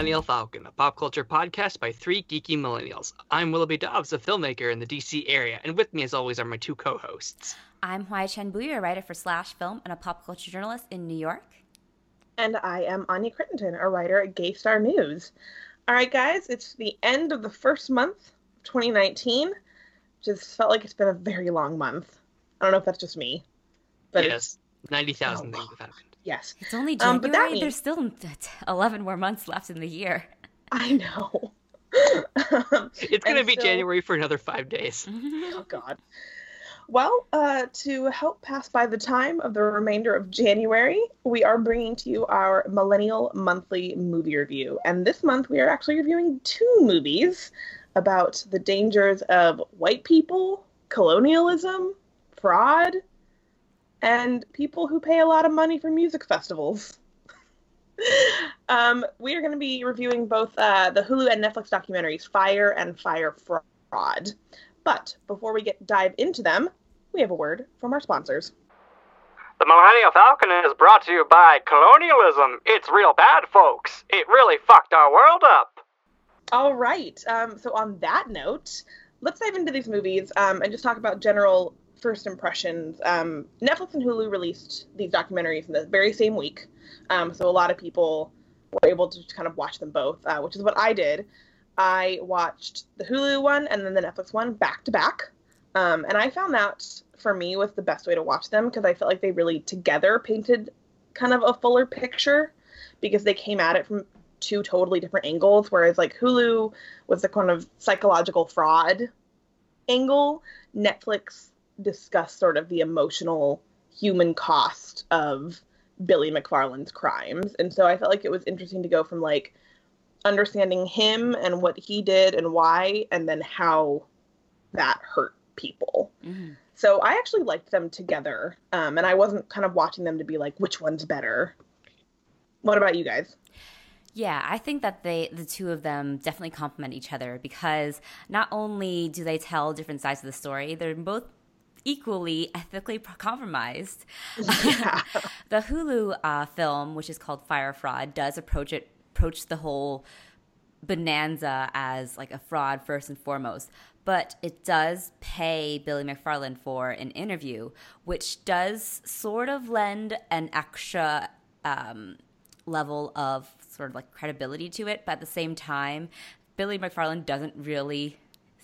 Millennial Falcon, a pop culture podcast by three geeky millennials. I'm Willoughby Dobbs, a filmmaker in the DC area, and with me, as always, are my two co hosts. I'm Hwai Chen Bui, a writer for Slash Film and a pop culture journalist in New York. And I am Anya Crittenton, a writer at Gay Star News. All right, guys, it's the end of the first month of 2019. Just felt like it's been a very long month. I don't know if that's just me, but yes, 90,000 oh, things have happened. Yes. It's only January. Um, but that means... There's still 11 more months left in the year. I know. it's going to be so... January for another five days. oh, God. Well, uh, to help pass by the time of the remainder of January, we are bringing to you our Millennial Monthly Movie Review. And this month we are actually reviewing two movies about the dangers of white people, colonialism, fraud, and people who pay a lot of money for music festivals. um, we are going to be reviewing both uh, the Hulu and Netflix documentaries Fyre and Fyre Fraud. But before we get dive into them, we have a word from our sponsors. The Millennial Falcon is brought to you by colonialism. It's real bad, folks. It really fucked our world up. All right. Um, so on that note, let's dive into these movies um, and just talk about general first impressions. Um, Netflix and Hulu released these documentaries in the very same week, um, so a lot of people were able to kind of watch them both, uh, which is what I did. I watched the Hulu one and then the Netflix one back to back, um, and I found that for me was the best way to watch them because I felt like they really together painted kind of a fuller picture because they came at it from two totally different angles. Whereas like Hulu was the kind of psychological fraud angle, Netflix discuss sort of the emotional human cost of Billy McFarland's crimes. And so I felt like it was interesting to go from like understanding him and what he did and why, and then how that hurt people. Mm-hmm. So I actually liked them together. Um, and I wasn't kind of watching them to be like, which one's better. What about you guys? Yeah, I think that they the two of them definitely complement each other because not only do they tell different sides of the story, they're both equally ethically compromised. Yeah. the Hulu uh, film, which is called Fyre Fraud, does approach it approach the whole bonanza as like a fraud first and foremost. But it does pay Billy McFarland for an interview, which does sort of lend an extra um, level of sort of like credibility to it. But at the same time, Billy McFarland doesn't really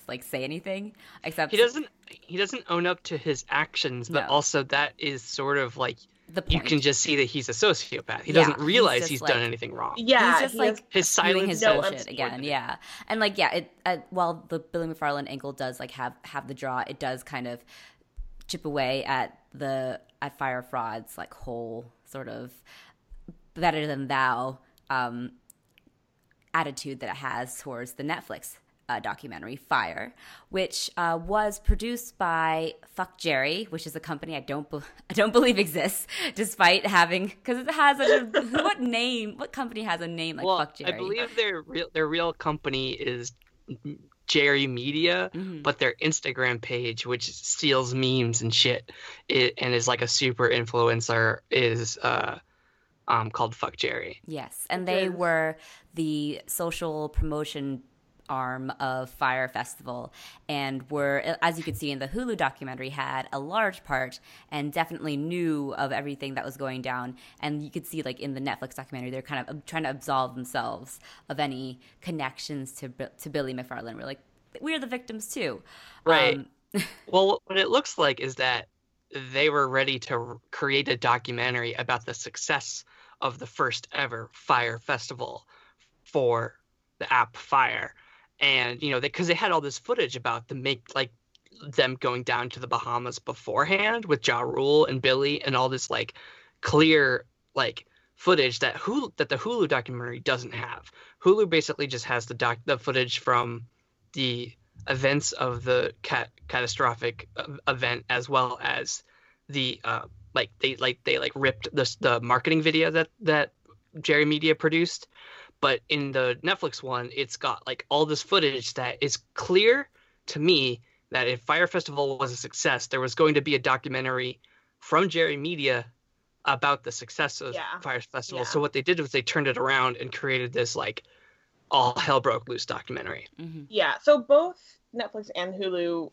like say anything except he doesn't he doesn't own up to his actions but no. also that is sort of like the point. you can just see that he's a sociopath he yeah, doesn't realize he's, he's like, done anything wrong yeah he's just he like his silence his no, bullshit again yeah and like yeah it uh, while the billy mcfarland angle does like have have the draw it does kind of chip away at the at Fyre Fraud's like whole sort of better than thou um attitude that it has towards the netflix uh, documentary Fyre, which uh, was produced by Fuck Jerry, which is a company I don't be- I don't believe exists, despite having because it has a what name? What company has a name like well, Fuck Jerry? I believe their real their real company is Jerry Media, mm-hmm. but their Instagram page, which steals memes and shit, it, and is like a super influencer, is uh, um, called Fuck Jerry. Yes, and they were the social promotion arm of Fyre Festival and were, as you could see in the Hulu documentary, had a large part and definitely knew of everything that was going down. And you could see, like in the Netflix documentary, they're kind of trying to absolve themselves of any connections to to Billy McFarland. We're like, we're the victims too, right? Um, well, what it looks like is that they were ready to create a documentary about the success of the first ever Fyre Festival for the app Fyre and you know because they, they, had all this footage about the make like them going down to the Bahamas beforehand with Ja Rule and Billy and all this like clear like footage that Hulu that the Hulu documentary doesn't have. Hulu basically just has the doc the footage from the events of the cat catastrophic event as well as the uh like they like they like ripped the the marketing video that that Jerry Media produced but in the Netflix one, it's got like all this footage that is clear to me that if Fyre Festival was a success, there was going to be a documentary from Jerry Media about the success of yeah. Fyre Festival. Yeah. So what they did was they turned it around and created this like All Hell Broke Loose documentary. Mm-hmm. Yeah, so both Netflix and Hulu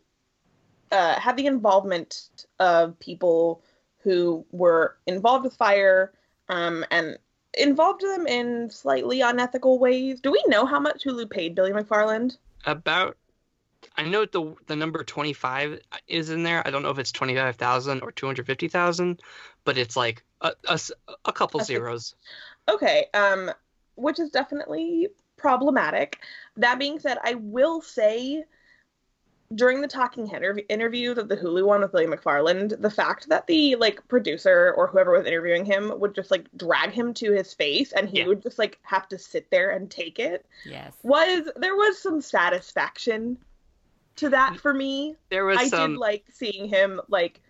uh, had the involvement of people who were involved with Fyre um, and involved them in slightly unethical ways. Do we know how much Hulu paid Billy McFarland? About, I know the the number twenty five is in there. I don't know if it's twenty five thousand or two hundred fifty thousand, but it's like a, a, a couple think- zeros. Okay, um, which is definitely problematic. That being said, I will say during the talking head interview of the Hulu one with William McFarland, the fact that the like producer or whoever was interviewing him would just like drag him to his face and he Yeah. would just like have to sit there and take it Yes. was there was some satisfaction to that for me. There was I some. did like seeing him like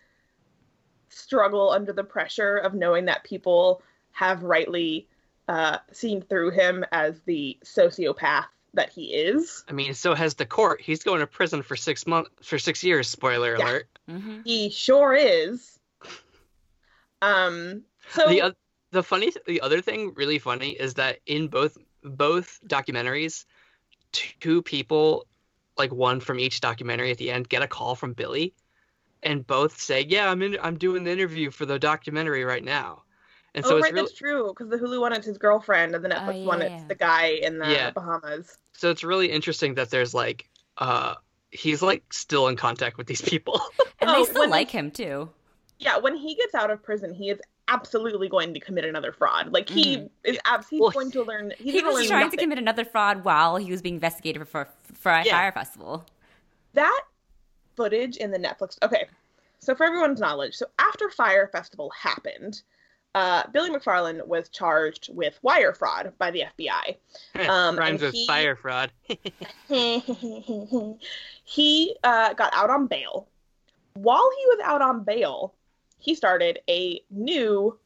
struggle under the pressure of knowing that people have rightly uh, seen through him as the sociopath that he is. I mean, so has the court. He's going to prison for six months for six years. Spoiler Yeah. alert. Mm-hmm. He sure is. Um. So the oth- the funny th- the other thing really funny is that in both both documentaries two people like one from each documentary at the end get a call from Billy and both say yeah I'm in I'm doing the interview for the documentary right now and so oh it's right, really that's true. Because the Hulu one it's his girlfriend, and the Netflix yeah, one yeah. it's the guy in the Yeah. Bahamas. so it's really interesting that there's like uh he's like still in contact with these people And Oh, they still when- like him too. Yeah, when he gets out of prison, he is absolutely going to commit another fraud. Like he Mhm. is abs- he's Well, going to learn. He's He was learn trying nothing. to commit another fraud while he was being investigated for for a Yeah. Fyre festival. that footage in the Netflix. Okay, so for everyone's knowledge, so after Fyre Festival happened, uh, Billy McFarland was charged with wire fraud by the FBI. Um, rhymes with he- fire fraud he uh, got out on bail. While he was out on bail, he started a new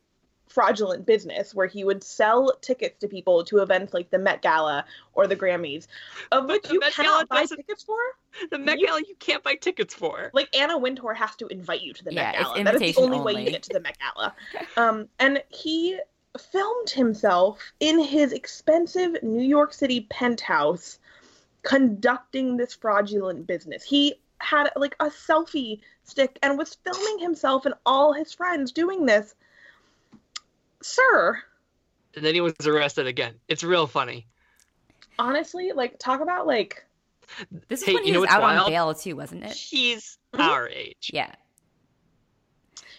fraudulent business where he would sell tickets to people to events like the Met Gala or the Grammys, of But which you Met Gala cannot buy tickets for. the Met You- Gala you can't buy tickets for Like Anna Wintour has to invite you to the Yeah, Met it's Gala. That is the invitation only way you get to the Met Gala. Um, and he filmed himself in his expensive New York City penthouse conducting this fraudulent business. He had like a selfie stick and was filming himself and all his friends doing this. Sir, and then he was arrested again it's real funny honestly, like talk about like This is Hey, when he you know was what's out on bail too, wasn't it? he's Mhm. our age Yeah.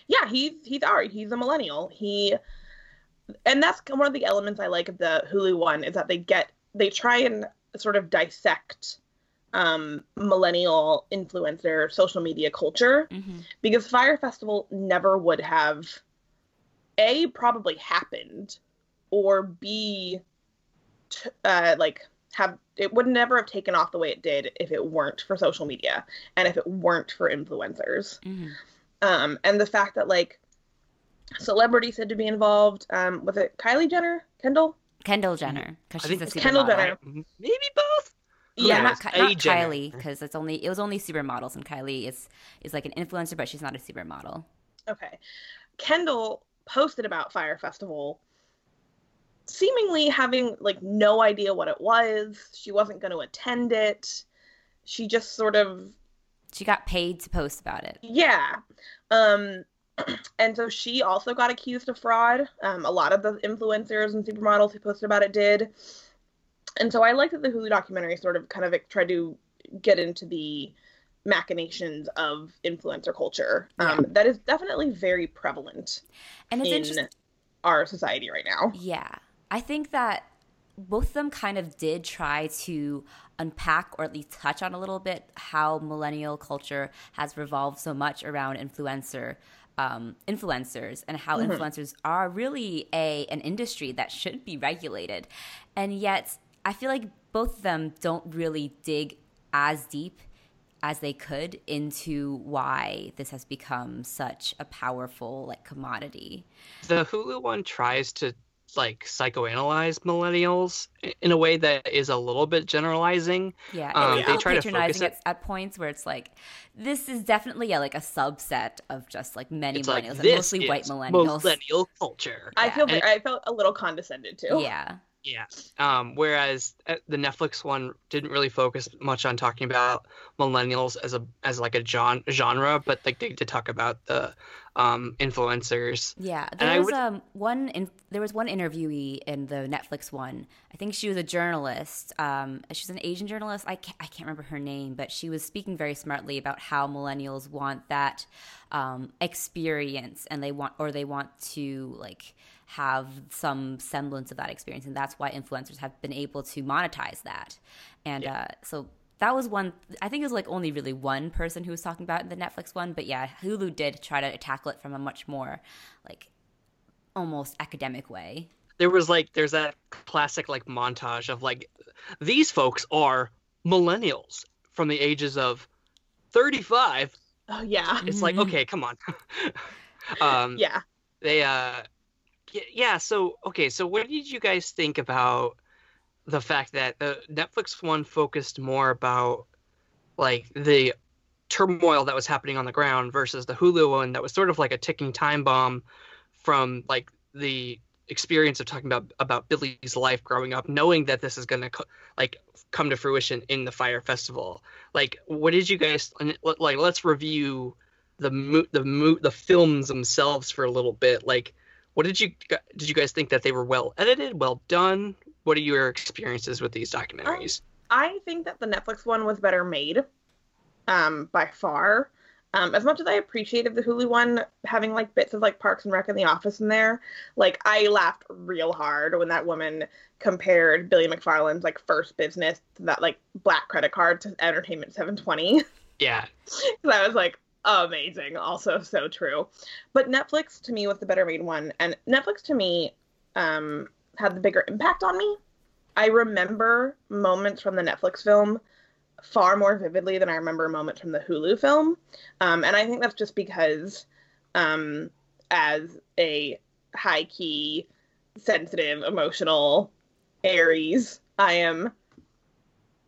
yeah, he's he's our he's a millennial. He and that's one of the elements I like of the Hulu one is that they get they try and sort of dissect um millennial influencer social media culture hmm because Fyre Festival never would have a probably happened or b t- uh like have it would never have taken off the way it did if it weren't for social media and if it weren't for influencers. Hmm um and the fact that like celebrities had to be involved um was it kylie jenner? Kendall? Kendall Jenner, because she's a it's super Kendall. Jenner. maybe both. Who yeah. not, knows? Ki- not Kylie, because it's only it was only supermodels, and Kylie is is like an influencer, but she's not a supermodel. okay. Kendall posted about Fyre festival seemingly having like no idea what it was she wasn't going to attend it she just sort of She got paid to post about it. Yeah. Um, and so she also got accused of fraud. Um, a lot of the influencers and supermodels who posted about it did. And so I like that the Hulu documentary sort of kind of tried to get into the machinations of influencer culture. Um, That is definitely very prevalent And it's in our society right now. Yeah. I think that both of them kind of did try to unpack or at least touch on a little bit how millennial culture has revolved so much around influencer um, influencers and how Mhm. influencers are really a an industry that should be regulated and yet i feel like both of them don't really dig as deep as they could into why this has become such a powerful like commodity the Hulu one tries to like psychoanalyze millennials in a way that is a little bit generalizing. Yeah, Um, it's they a little try to focus patronizing it- at, at points where it's like, this is definitely yeah, like a subset of just like many It's millennials, like and this mostly is white millennials. millennial culture. I Yeah. feel And- I felt a little condescended too. Yeah, Yeah. Um, whereas uh, the Netflix one didn't really focus much on talking about millennials as a as like a genre, but like they did talk about the um, influencers. Yeah, there was would... um, one. In, there was one interviewee in the Netflix one. I think she was a journalist. Um, she's an Asian journalist. I can't, I can't remember her name, but she was speaking very smartly about how millennials want that um, experience, and they want or they want to like have some semblance of that experience, and that's why influencers have been able to monetize that. And yeah. uh, so that was one i think it was like only really one person who was talking about in the netflix one but yeah hulu did try to tackle it from a much more like almost academic way. There was like there's that classic like montage of like these folks are millennials from the ages of 35 oh yeah. It's like okay come on. Um yeah. they uh yeah so okay so what did you guys think about the fact that the Netflix one focused more about like the turmoil that was happening on the ground versus the Hulu one that was sort of like a ticking time bomb from like the experience of talking about about Billy's life growing up, knowing that this is gonna co- like come to fruition in the Fyre Festival. Like, what did you guys like? Let's review the mo- the mo- the films themselves for a little bit. Like, what did you did you guys think that they were well edited, well done? what are your experiences with these documentaries? Um, I think that the Netflix one was better made, um, by far. Um, as much as I appreciated the Hulu one having like bits of like Parks and Rec and The Office in there, like I laughed real hard when that woman compared Billy McFarland's like first business to that like black credit card to Entertainment 720. Yeah, because I was like, amazing. Also so true. But Netflix to me was the better made one, and Netflix to me, um, had the bigger impact on me. I remember moments from the Netflix film far more vividly than I remember moments from the Hulu film. Um, and I think that's just because, um, as a high key, sensitive, emotional Aries, I am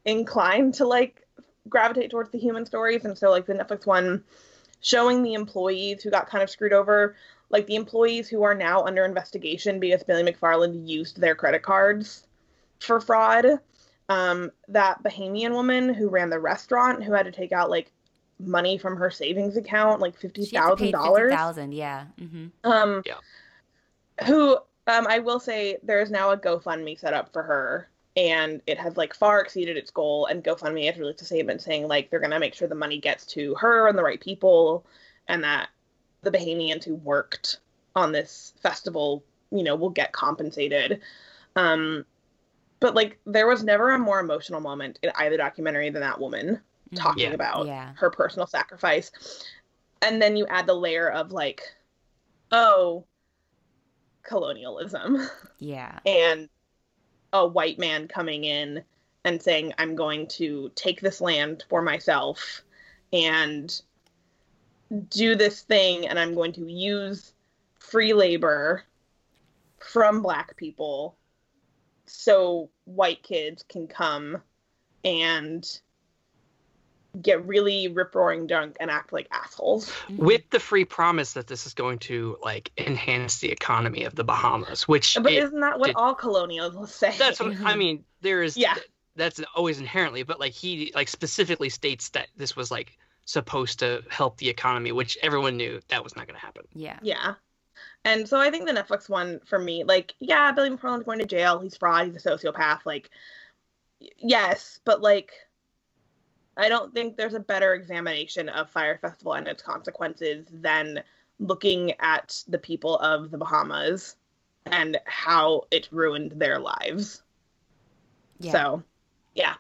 inclined to like gravitate towards the human stories. And so, like, the Netflix one showing the employees who got kind of screwed over like the employees who are now under investigation because Billy McFarland used their credit cards for fraud. Um, that Bahamian woman who ran the restaurant who had to take out like money from her savings account, like fifty thousand dollars. Thousand, yeah. Mm-hmm. Um, yeah. Who um, I will say there is now a GoFundMe set up for her, and it has like far exceeded its goal. And GoFundMe has released a statement saying like they're gonna make sure the money gets to her and the right people, and that the Bahamians who worked on this festival, you know, will get compensated. Um, but like there was never a more emotional moment in either documentary than that woman mm-hmm. talking yeah. about yeah. her personal sacrifice. And then you add the layer of like, oh, colonialism. Yeah. And a white man coming in and saying, I'm going to take this land for myself and do this thing and I'm going to use free labor from black people so white kids can come and get really rip roaring drunk and act like assholes. Mm-hmm. With the free promise that this is going to like enhance the economy of the Bahamas, which But is not that what all colonials say? That's what I mean. There is yeah. that's always inherently, but like he like specifically states that this was like supposed to help the economy, which everyone knew that was not going to happen. Yeah. Yeah. And so I think the Netflix one for me, like, yeah, Billy McFarland's going to jail. He's fraud. He's a sociopath. Like, yes, but like, I don't think there's a better examination of Fyre Festival and its consequences than looking at the people of the Bahamas and how it ruined their lives. Yeah. So, yeah,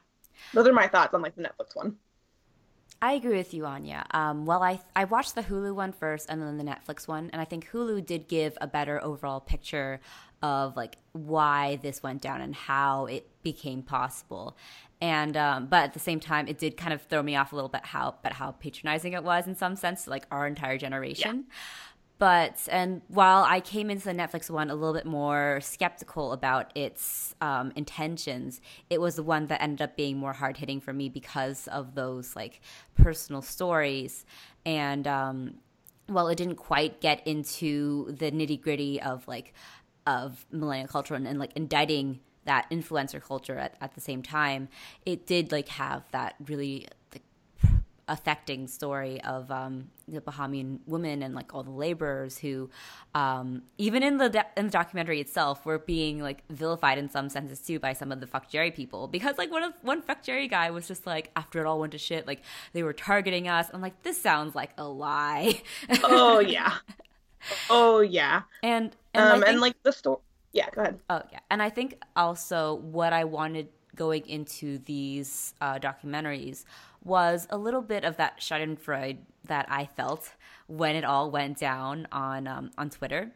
those are my thoughts on like the Netflix one. I agree with you, Anya. Um, well, I I watched the Hulu one first and then the Netflix one, and I think Hulu did give a better overall picture of like why this went down and how it became possible. And um, but at the same time, it did kind of throw me off a little bit how but how patronizing it was in some sense, like our entire generation. Yeah. But and while I came into the Netflix one a little bit more skeptical about its um, intentions, it was the one that ended up being more hard hitting for me because of those like personal stories and um, well, it didn't quite get into the nitty gritty of like of millennial culture and, and like indicting that influencer culture at, at the same time, it did like have that really like, affecting story of um, the Bahamian women and like all the laborers who, um, even in the in the documentary itself, were being like vilified in some senses too by some of the fuck Jerry people because like one of one fuck Jerry guy was just like after it all went to shit, like they were targeting us. I'm like, this sounds like a lie. oh yeah, oh yeah, and and, um, think, and like the story. Yeah, go ahead. Oh yeah, and I think also what I wanted going into these uh, documentaries was a little bit of that Schadenfreude that I felt when it all went down on um, on Twitter,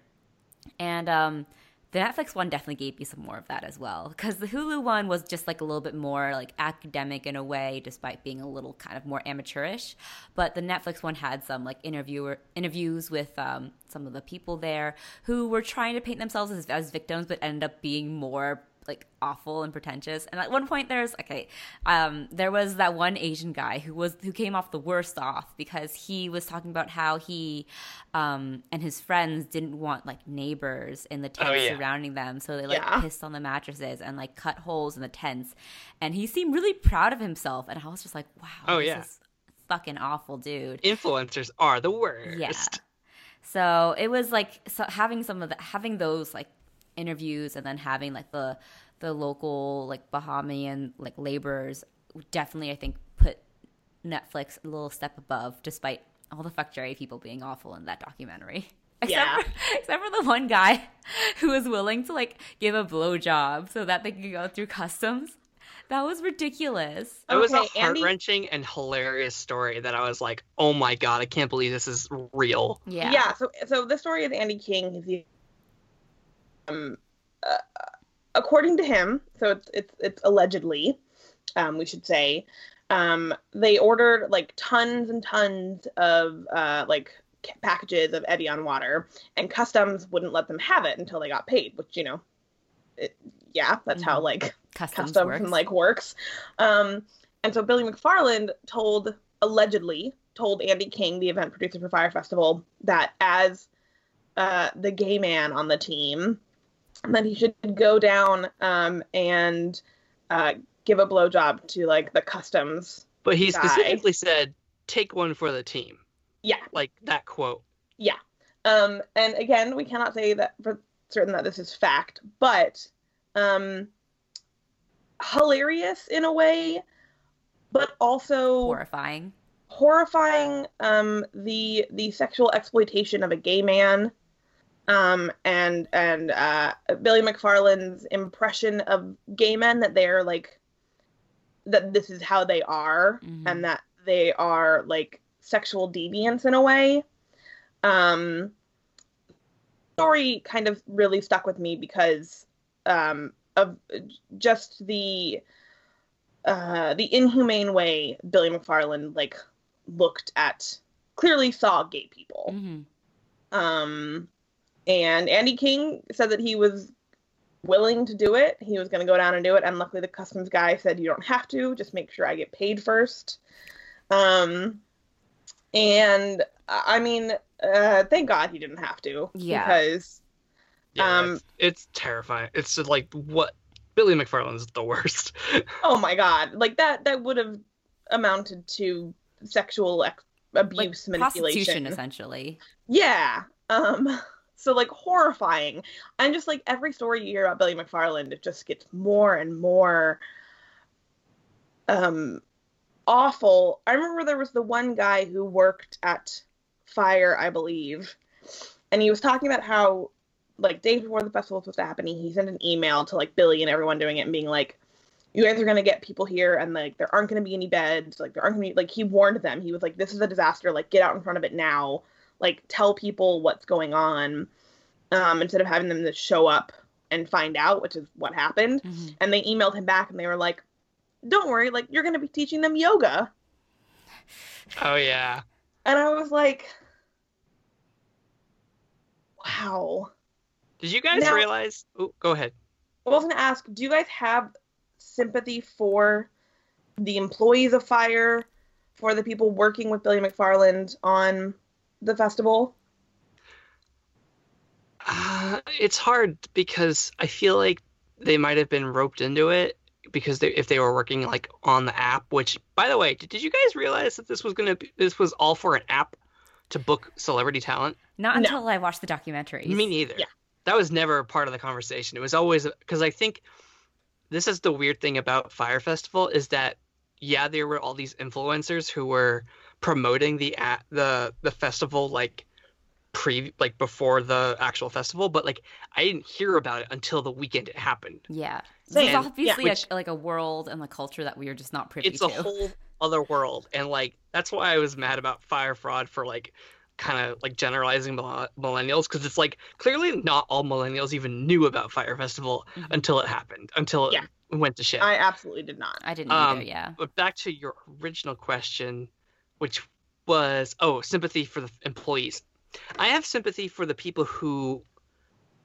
and um, the Netflix one definitely gave me some more of that as well. Because the Hulu one was just like a little bit more like academic in a way, despite being a little kind of more amateurish. But the Netflix one had some like interviewer interviews with um, some of the people there who were trying to paint themselves as, as victims, but ended up being more like awful and pretentious. And at one point, there's okay, um, there was that one Asian guy who was who came off the worst off because he was talking about how he um, and his friends didn't want like neighbors in the tents oh, yeah. surrounding them, so they like yeah. pissed on the mattresses and like cut holes in the tents. And he seemed really proud of himself, and I was just like, wow, oh yeah. Fucking awful, dude. Influencers are the worst. Yeah. So it was like so having some of the having those like interviews and then having like the the local like Bahamian like laborers definitely I think put Netflix a little step above despite all the fuck Jerry people being awful in that documentary. Except, yeah. for, except for the one guy who was willing to like give a blowjob so that they could go through customs. That was ridiculous. It was a heart wrenching and hilarious story that I was like, oh my god, I can't believe this is real. Yeah. Yeah. So, so the story of Andy King is the um, uh, according to him, so it's it's, it's allegedly, um, we should say, um, they ordered like tons and tons of uh, like packages of Evian water, and customs wouldn't let them have it until they got paid. Which you know, it, yeah, that's mm-hmm. how like customs, customs works. and like works. Um, and so Billy McFarland told allegedly told Andy King, the event producer for Fyre Festival, that as uh, the gay man on the team, that he should go down um, and uh, give a blowjob to like the customs. But he guy. specifically said, "Take one for the team." Yeah, like that quote. Yeah, um, and again, we cannot say that for certain that this is fact, but um, hilarious in a way, but also horrifying. Horrifying. Um, the the sexual exploitation of a gay man um, and and uh, Billy McFarland's impression of gay men that they're like that this is how they are mm-hmm. and that they are like sexual deviants in a way. Um, story kind of really stuck with me because um, of just the uh, the inhumane way Billy McFarland like looked at clearly saw gay people. Mm-hmm. Um, and Andy King said that he was willing to do it. He was going to go down and do it. And luckily, the customs guy said, You don't have to. Just make sure I get paid first. Um, and I mean, uh, thank God he didn't have to. Yeah. Because. Yeah, um, it's, it's terrifying. It's just like what Billy McFarland's the worst. oh my God! Like that. That would have amounted to sexual ex- abuse, like manipulation, essentially. Yeah. Um. So like horrifying. And just like every story you hear about Billy McFarland, it just gets more and more um awful. I remember there was the one guy who worked at Fyre, I believe, and he was talking about how like days before the festival was supposed to happen, he sent an email to like Billy and everyone doing it and being like, You guys are gonna get people here and like there aren't gonna be any beds, like there aren't gonna be like he warned them. He was like, This is a disaster, like get out in front of it now like tell people what's going on um, instead of having them to show up and find out, which is what happened. Mm-hmm. And they emailed him back and they were like, "Don't worry, like you're going to be teaching them yoga." Oh yeah. And I was like, "Wow." Did you guys now, realize? Oh, go ahead. I was going to ask, do you guys have sympathy for the employees of Fyre, for the people working with Billy McFarland on the festival? Uh, it's hard because I feel like they might have been roped into it because they, if they were working like on the app. Which, by the way, did, did you guys realize that this was gonna be, this was all for an app to book celebrity talent? Not No. until I watched the documentary. Me neither. Yeah. That was never part of the conversation. It was always because I think this is the weird thing about Fyre Festival is that yeah, there were all these influencers who were promoting the a the the festival like pre like before the actual festival, but like I didn't hear about it until the weekend it happened. Yeah. Same. It's Yeah, obviously which- a, like a world and a culture that we are just not privy It's to. It's a whole other world, and like that's why I was mad about Fyre Fraud for like kind of like generalizing millennials because it's like clearly not all millennials even knew about Fyre Festival Mhm. until it happened, until Yeah. it went to shit. I absolutely did not. I didn't Um, either, yeah. But back to your original question, which was oh, sympathy for the employees. I have sympathy for the people who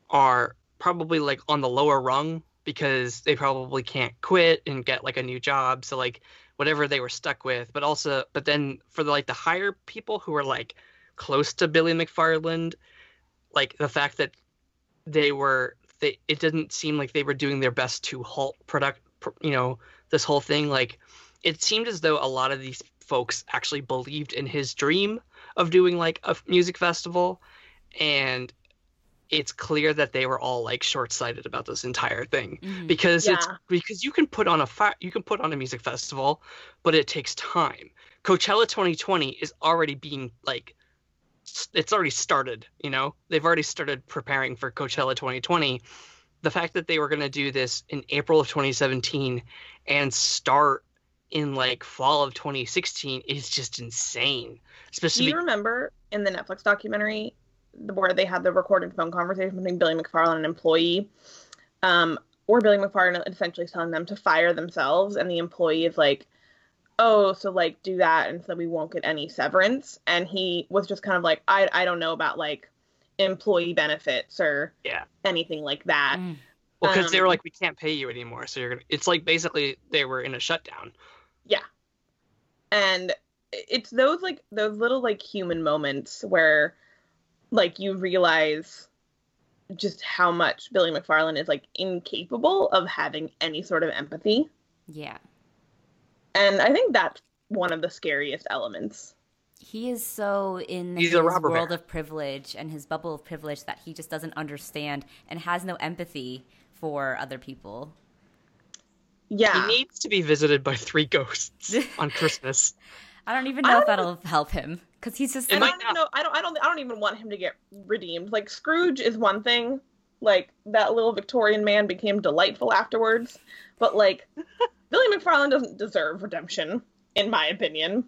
are probably like on the lower rung because they probably can't quit and get like a new job. So like whatever they were stuck with, but also but then for the like the higher people who are like close to Billy McFarland, like the fact that they were they it didn't seem like they were doing their best to halt product you know this whole thing like it seemed as though a lot of these folks actually believed in his dream of doing like a music festival and it's clear that they were all like short-sighted about this entire thing. Mhm. because it's because you can put on a fi- you can put on a music festival but it takes time. Coachella 2020 is already being like it's already started you know? They've already started preparing for coachella 2020 the fact that they were going to do this in april of 2017 and start in like fall of 2016 is just insane Do especially you remember in the Netflix documentary the- where they had the recorded phone conversation between Billy McFarland and an employee, um, or Billy McFarland essentially telling them to fire themselves, and the employee is like, "Oh, so like do that, and so we won't get any severance." And he was just kind of like, "I I don't know about like employee benefits or Yeah. anything like that." Mm. well because they were um, like we can't pay you anymore so you're gonna it's like basically they were in a shutdown and it's those like those little like human moments where like you realize just how much Billy McFarland is like incapable of having any sort of empathy Yeah. and I think that's one of the scariest elements He is so in He's his a world bear. of privilege and his bubble of privilege that he just doesn't understand and has no empathy for other people. Yeah He needs to be visited by three ghosts on Christmas. I don't even know don't if that'll help him because he's just It I don't even know I don't I don't I don't even want him to get redeemed like Scrooge is one thing like that little Victorian man became delightful afterwards but like Billy McFarland doesn't deserve redemption in my opinion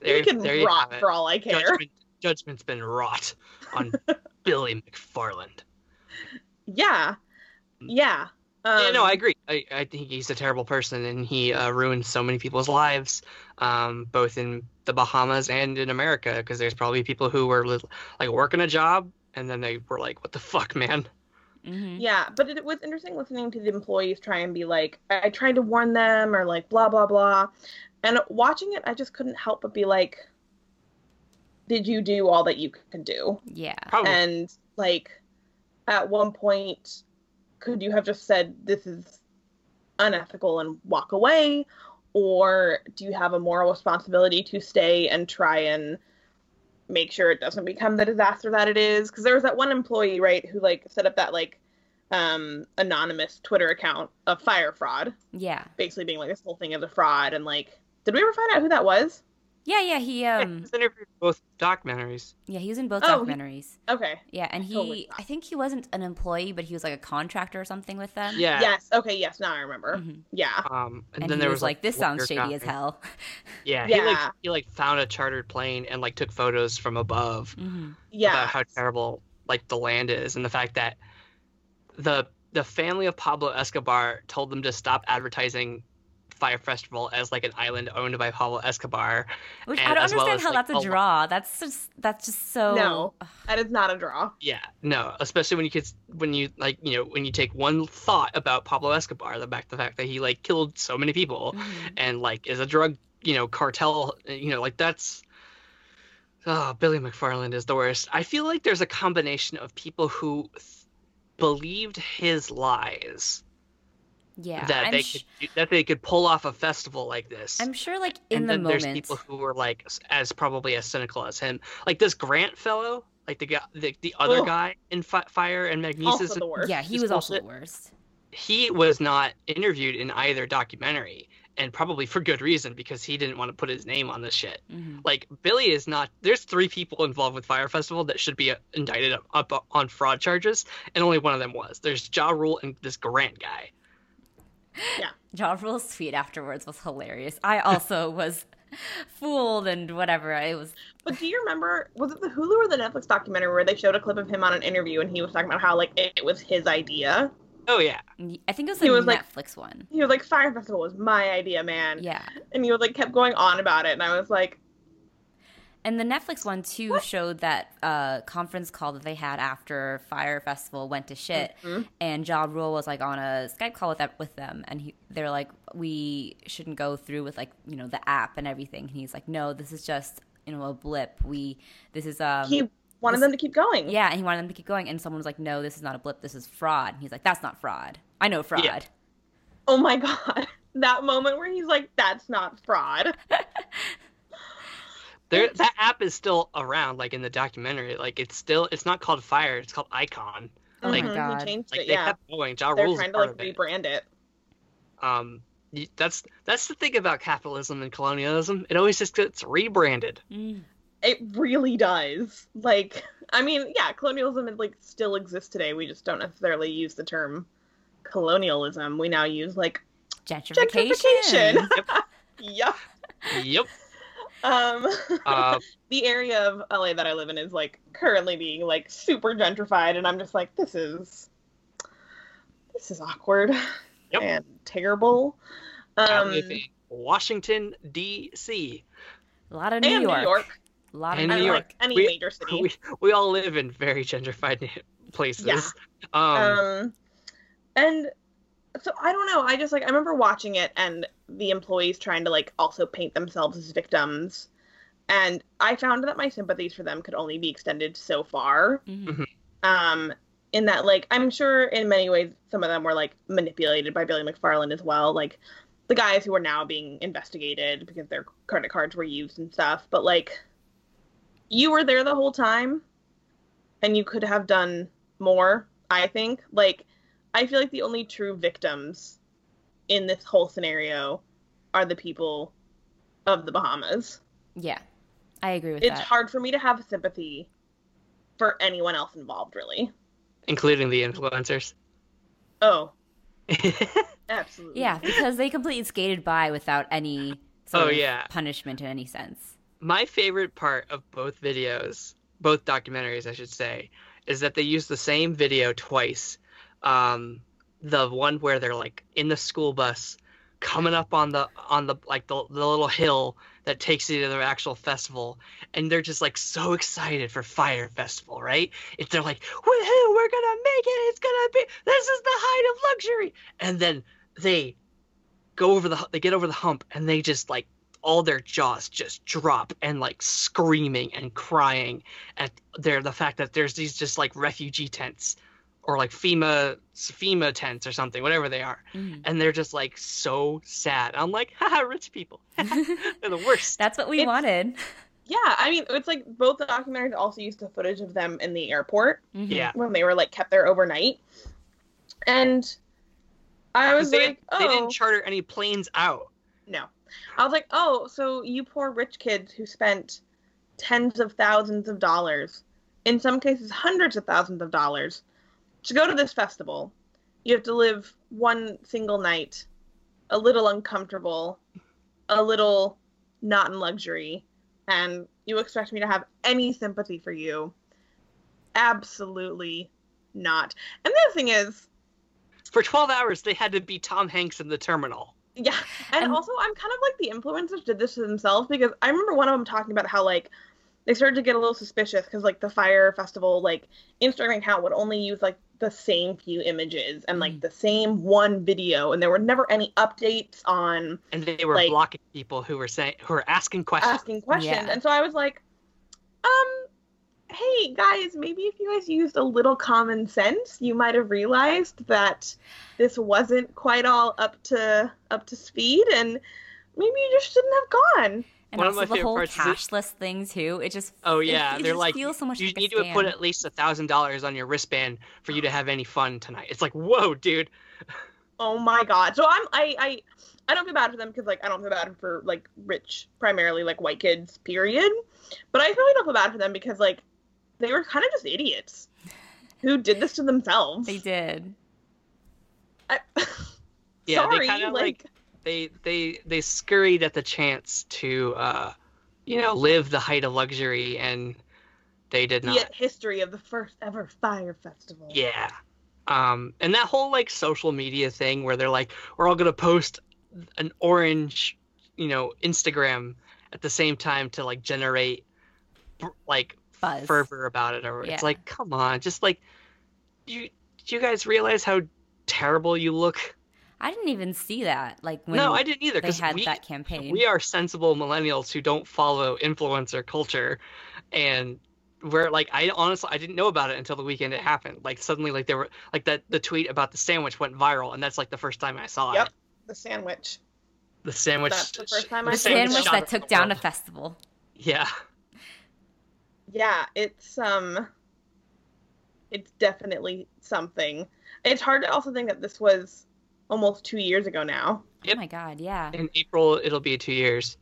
There, he can there you rot have it. for all I care. Judgment, judgment's been wrought on Billy McFarland. Yeah, yeah. Um, yeah, no, I agree. I, I think he's a terrible person, and he uh, ruined so many people's lives, um, both in the Bahamas and in America. Because there's probably people who were li- like working a job, and then they were like, "What the fuck, man?" hmm Yeah, but it was interesting listening to the employees try and be like, I, I tried to warn them, or like blah blah blah, and watching it, I just couldn't help but be like, did you do all that you could do? Yeah. Probably. And like, at one point, could you have just said this is unethical and walk away, or do you have a moral responsibility to stay and try and make sure it doesn't become the disaster that it is? Because there was that one employee, right, who like set up that like um anonymous Twitter account of Fyre fraud, Yeah. basically being like this whole thing is a fraud, and like, did we ever find out who that was? Yeah, yeah, he Yeah, um he's interviewed for both documentaries. yeah, he was in both Oh, he- documentaries. Okay. Yeah, and he totally I think he wasn't an employee, but he was like a contractor or something with them. Yeah. Yes. Okay. Yes. Now I remember. Mhm. Yeah. Um, and, And, then he there was, like, "This sounds lawyer shady as hell." Yeah, he like Yeah. he like found a chartered plane and like took photos from above hmm Yeah. about how terrible like the land is and the fact that the the family of Pablo Escobar told them to stop advertising Fyre Festival as like an island owned by Pablo Escobar. Which And I don't as well understand as, how like, that's a a lo- draw. That's just that's just so No. That is not a draw. Yeah, no, especially when you could when you like you know when you take one thought about Pablo Escobar, the fact the fact that he like killed so many people Mhm. and like is a drug you know cartel you know like that's oh billy mcfarland is the worst i feel like there's a combination of people who th- believed his lies Yeah, that I'm they sh- could that they could pull off a festival like this. I'm sure, like in and the then moment, there's people who were like as probably as cynical as him, like this Grant fellow, like the guy, the, the other Ugh. guy in Fi- Fyre and Also Magnesis. the worst. yeah, he was also the worst. he was not interviewed in either documentary, and probably for good reason because he didn't want to put his name on this shit. hmm Like Billy is not. There's three people involved with Fyre Festival that should be uh, indicted up, up on fraud charges, and only one of them was. There's Ja Rule and this Grant guy. Ja Rule's tweet afterwards was hilarious. I also was fooled and whatever. I was But do you remember? Was it the Hulu or the Netflix documentary where they showed a clip of him on an interview and he was talking about how like it, it was his idea? Oh yeah, I think it was He the was like- Netflix one. He was like, "Fyre Festival was my idea, man," Yeah. and he was like kept going on about it, and I was like, And the Netflix one too What? showed that uh, conference call that they had after Fyre Festival went to shit, Mhm. and Ja Rule was like on a Skype call with that, with them, and he, they're like, we shouldn't go through with like you know the app and everything. And he's like, no, this is just you know a blip. We this is um he wanted this- them to keep going. yeah, and he wanted them to keep going, and someone was like, no, this is not a blip. This is fraud. And he's like, that's not fraud. I know fraud. Yeah. Oh my god, that moment where he's like, "That's not fraud." there that app is still around. Like in the documentary, like it's still it's not called Fyre. It's called Icon. Oh my Mhm, God. He changed Like it. they Yeah, kept going. Ja they're Rule's trying to like of it. rebrand it. Um, that's that's the thing about capitalism and colonialism. It always just gets rebranded. Mm. It really does. Like, I mean, yeah, colonialism is like still exists today. We just don't necessarily use the term colonialism. We now use like Gentrification. gentrification. yep. Yep. Um, Uh, the area of LA that I live in is like currently being like super gentrified, and I'm just like, this is this is awkward Yep. and terrible. Um, Washington D.C. A lot of and New York. New York, A lot of And New and New York. like any We- major city. We we all live in very gentrified places. Yeah. Um, um and so i don't know. I just like i remember watching it and the employees trying to like also paint themselves as victims. And i found that my sympathies for them could only be extended so far. Mhm. um in that like i'm sure in many ways some of them were like manipulated by billy mcfarland as well like the guys who are now being investigated because their credit cards were used and stuff. But like you were there the whole time and you could have done more i think. Like i feel like the only true victims in this whole scenario are the people of the bahamas Yeah, I agree with it's that. It's hard for me to have sympathy for anyone else involved really including the influencers. oh absolutely Yeah, because they completely skated by without any sort Oh, of yeah. punishment in any sense. My favorite part of both videos, both documentaries, I should say, is that they use the same video twice. Um, the one where they're like in the school bus, coming up on the on the like the, the little hill that takes you to the actual festival, and they're just like so excited for Fyre Festival, right? They're like, "Woohoo, we're gonna make it! It's gonna be this is the height of luxury!" And then they go over the they get over the hump and they just like all their jaws just drop and like screaming and crying at their the fact that there's these just like refugee tents or like FEMA FEMA tents or something, whatever they are, Mhm. and they're just like so sad. I'm like, haha, rich people, they're the worst. That's what we It's- wanted. yeah i mean it's like both the documentaries also used the footage of them in the airport Mhm. Yeah, when they were like kept there overnight and i was they, like they oh didn't charter any planes out. no i was like oh so you poor rich kids who spent tens of thousands of dollars in some cases hundreds of thousands of dollars to go to this festival you have to live one single night a little uncomfortable a little not in luxury and you expect me to have any sympathy for you. Absolutely not. And the other thing is For 12 hours, they had to be Tom Hanks in the terminal. Yeah, and, And- also I'm kind of like the influencers did this to themselves because I remember one of them talking about how like they started to get a little suspicious because like the Fyre festival like Instagram account would only use like the same few images and like Mm. the same one video and there were never any updates on And they were Like- blocking people who were saying who were asking questions. asking questions Yeah. and so I was like um hey guys, maybe if you guys used a little common sense, you might have realized that this wasn't quite all up to up to speed, and maybe you just shouldn't have gone. And One also the whole cashless it, thing too. It just oh yeah, it, it they're like feels so much you like need to put at least a thousand dollars on your wristband for you to have any fun tonight. It's like whoa, dude. Oh my god. So I'm I I I don't feel bad for them because like I don't feel bad for like rich, primarily like white kids. Period. But I really don't feel bad for them because like they were kind of just idiots who did this to themselves. They did. I, yeah, sorry, they kind of like, like they they they scurried at the chance to uh you know live the height of luxury and they did not. Get history of the first ever Fyre festival. Yeah. Um, and that whole like social media thing where they're like, we're all gonna post an orange, you know, Instagram at the same time to like generate like Buzz. fervor about it or yeah. it's like come on just like you do you guys realize how terrible you look I didn't even see that. Like when no, I didn't either. They had we, that campaign. We are sensible millennials who don't follow influencer culture, and we're like, I honestly, I didn't know about it until the weekend it happened. Like suddenly, like there were like that the tweet about the sandwich went viral, and that's like the first time I saw yep, it. Yep, the sandwich. The sandwich. That's the first time the I sandwich that took down a festival. Yeah yeah, it's um it's definitely something. It's hard to also think that this was almost two years ago now. Yep. Oh my god, yeah. In April it'll be two years.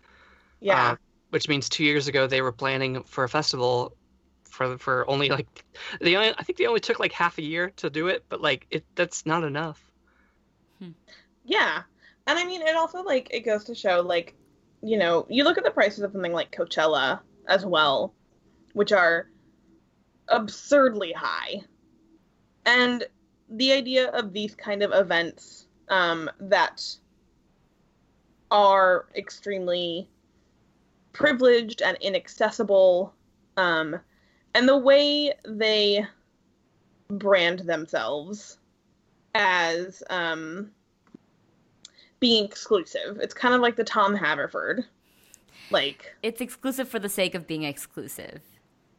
Yeah. Uh, which means two years ago they were planning for a festival for for only like they only I think they only took like half a year to do it, but like it that's not enough. Hmm. Yeah. And I mean it also like it goes to show like, you know, you look at the prices of something like Coachella as well which are absurdly high. And the idea of these kind of events um, that are extremely privileged and inaccessible, um, and the way they brand themselves as um, being exclusive. It's kind of like the Tom Haverford. Like it's exclusive for the sake of being exclusive.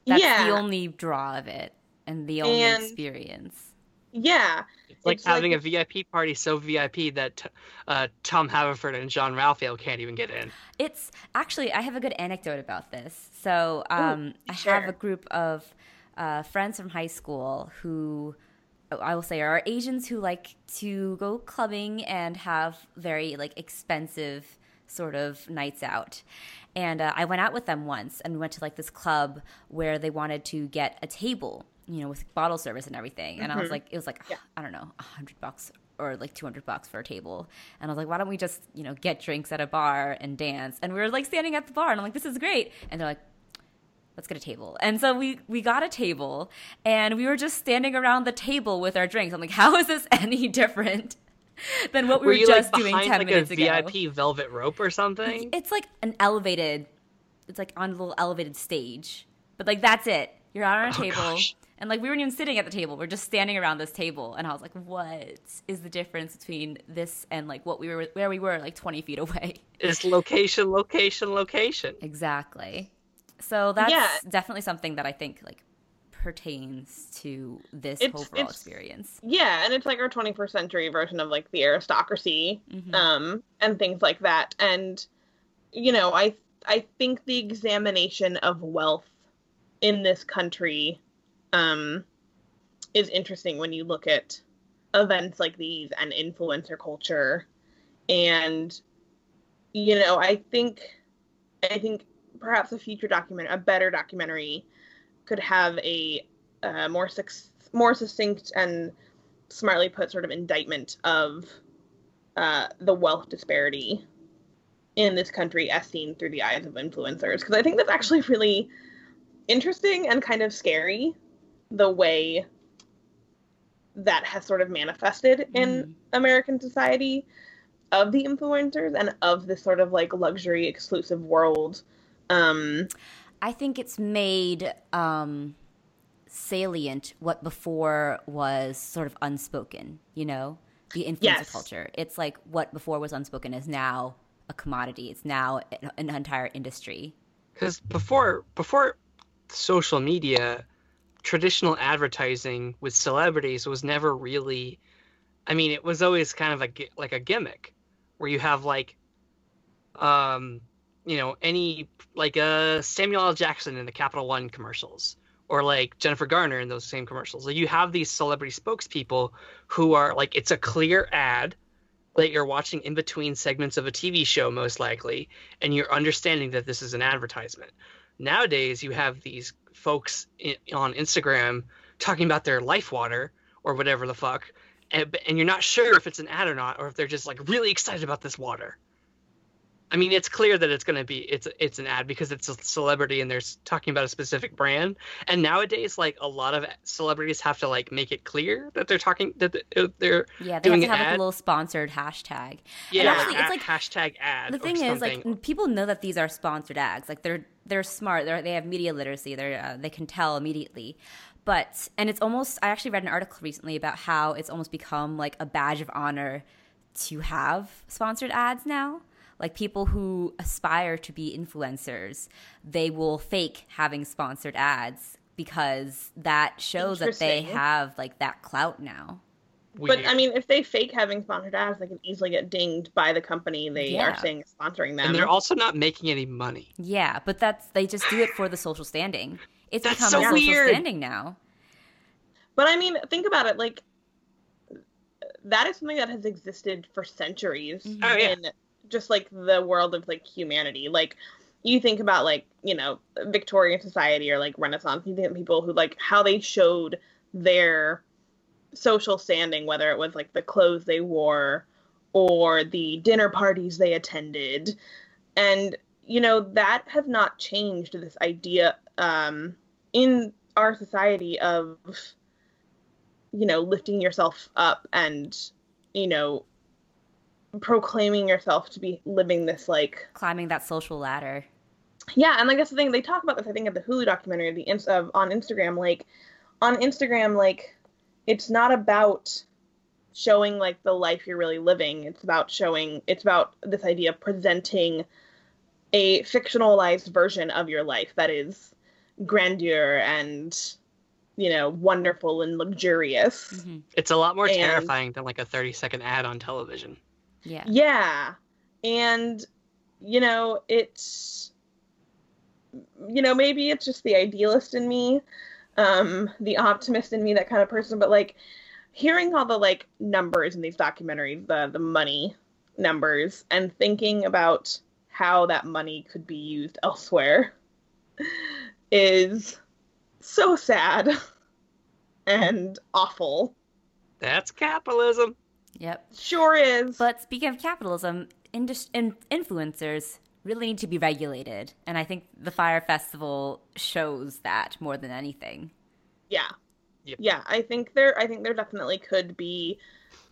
That's yeah. the only draw of it and the only and, experience. Yeah. It's like it's having like, a VIP party so VIP that uh, Tom Haverford and Jean-Ralphio can't even get in. It's actually, I have a good anecdote about this. So um, Ooh, I have a group of uh, friends from high school who I will say are Asians who like to go clubbing and have very like expensive sort of nights out. And uh, I went out with them once and we went to like this club where they wanted to get a table, you know, with bottle service and everything. And mm-hmm. I was mm-hmm. like, it was like, yeah. I don't know, a hundred bucks or like 200 bucks for a table. And I was like, why don't we just, you know, get drinks at a bar and dance? And we were like standing at the bar and I'm like, this is great. And they're like, let's get a table. And so we we got a table and we were just standing around the table with our drinks. I'm like, how is this any different than what we were, were just like, doing 10 like minutes a ago. VIP velvet rope or something? It's, it's like an elevated, it's like on a little elevated stage. But like that's it. You're on a oh, table. Gosh. And like we weren't even sitting at the table. We're just standing around this table. And I was like, what is the difference between this and like what we were where we were like 20 feet away? Is location, location, location. Exactly. So that's yeah. definitely something that I think like pertains to this it's, overall it's, experience. Yeah, and it's like our 21st century version of like the aristocracy mm-hmm. um, and things like that. And you know, I I think the examination of wealth in this country um, is interesting when you look at events like these and influencer culture. And you know i think i think perhaps a future document a better documentary could have a uh, more more succinct and smartly put sort of indictment of uh, the wealth disparity in this country as seen through the eyes of influencers. Because i think that's actually really interesting and kind of scary the way that has sort of manifested in mm. american society of the influencers and of this sort of like luxury exclusive world um I think it's made um, salient what before was sort of unspoken, you know? The influencer yes. culture. It's like what before was unspoken is now a commodity. It's now an entire industry. Because before, before social media, traditional advertising with celebrities was never really. I mean, it was always kind of a like a gimmick, where you have like, um, you know, any like uh, Samuel L. Jackson in the Capital One commercials, or like Jennifer Garner in those same commercials. Like you have these celebrity spokespeople who are like it's a clear ad that you're watching in between segments of a TV show most likely and you're understanding that this is an advertisement. Nowadays you have these folks in, on Instagram talking about their life water or whatever the fuck and, and you're not sure if it's an ad or not or if they're just like really excited about this water. I mean, it's clear that it's going to be it's it's an ad because it's a celebrity and they're talking about a specific brand. And nowadays, like a lot of celebrities have to like make it clear that they're talking that uh, they're yeah they doing have to have like a little sponsored hashtag. Yeah, actually, it's like hashtag ad. The thing is, like people know that these are sponsored ads. Like they're they're smart. They're, they have media literacy. They're uh, they can tell immediately. But and it's almost I actually read an article recently about how it's almost become like a badge of honor to have sponsored ads now like people who aspire to be influencers, they will fake having sponsored ads because that shows that they have like that clout now. But I mean, if they fake having sponsored ads, they can easily get dinged by the company they yeah. are saying is sponsoring them. And they're also not making any money. Yeah, but that's they just do it for the social standing. It's that's become so a social weird. standing now. But I mean, think about it. Like that is something that has existed for centuries mm-hmm. oh, yeah. Just like the world of like humanity. Like you think about like, you know, Victorian society or like Renaissance, you think people who like how they showed their social standing, whether it was like the clothes they wore or the dinner parties they attended. And, you know, that has not changed this idea um, in our society of, you know, lifting yourself up and, you know, proclaiming yourself to be living this like climbing that social ladder. Yeah, and like that's the thing they talk about this. I think at the Hulu documentary, the of on Instagram, like on Instagram, like it's not about showing like the life you're really living. It's about showing. It's about this idea of presenting a fictionalized version of your life that is grandeur and you know wonderful and luxurious. Mm-hmm. It's a lot more and, terrifying than like a 30 second ad on television. Yeah. Yeah. And, you know, it's, you know, maybe it's just the idealist in me, um, the optimist in me, that kind of person. But like hearing all the like numbers in these documentaries, the the money numbers, and thinking about how that money could be used elsewhere is so sad and awful. That's capitalism. Yep. Sure is. But speaking of capitalism, indus- in- influencers really need to be regulated. And I think the Fyre Festival shows that more than anything. Yeah. Yep. Yeah, I think there I think there definitely could be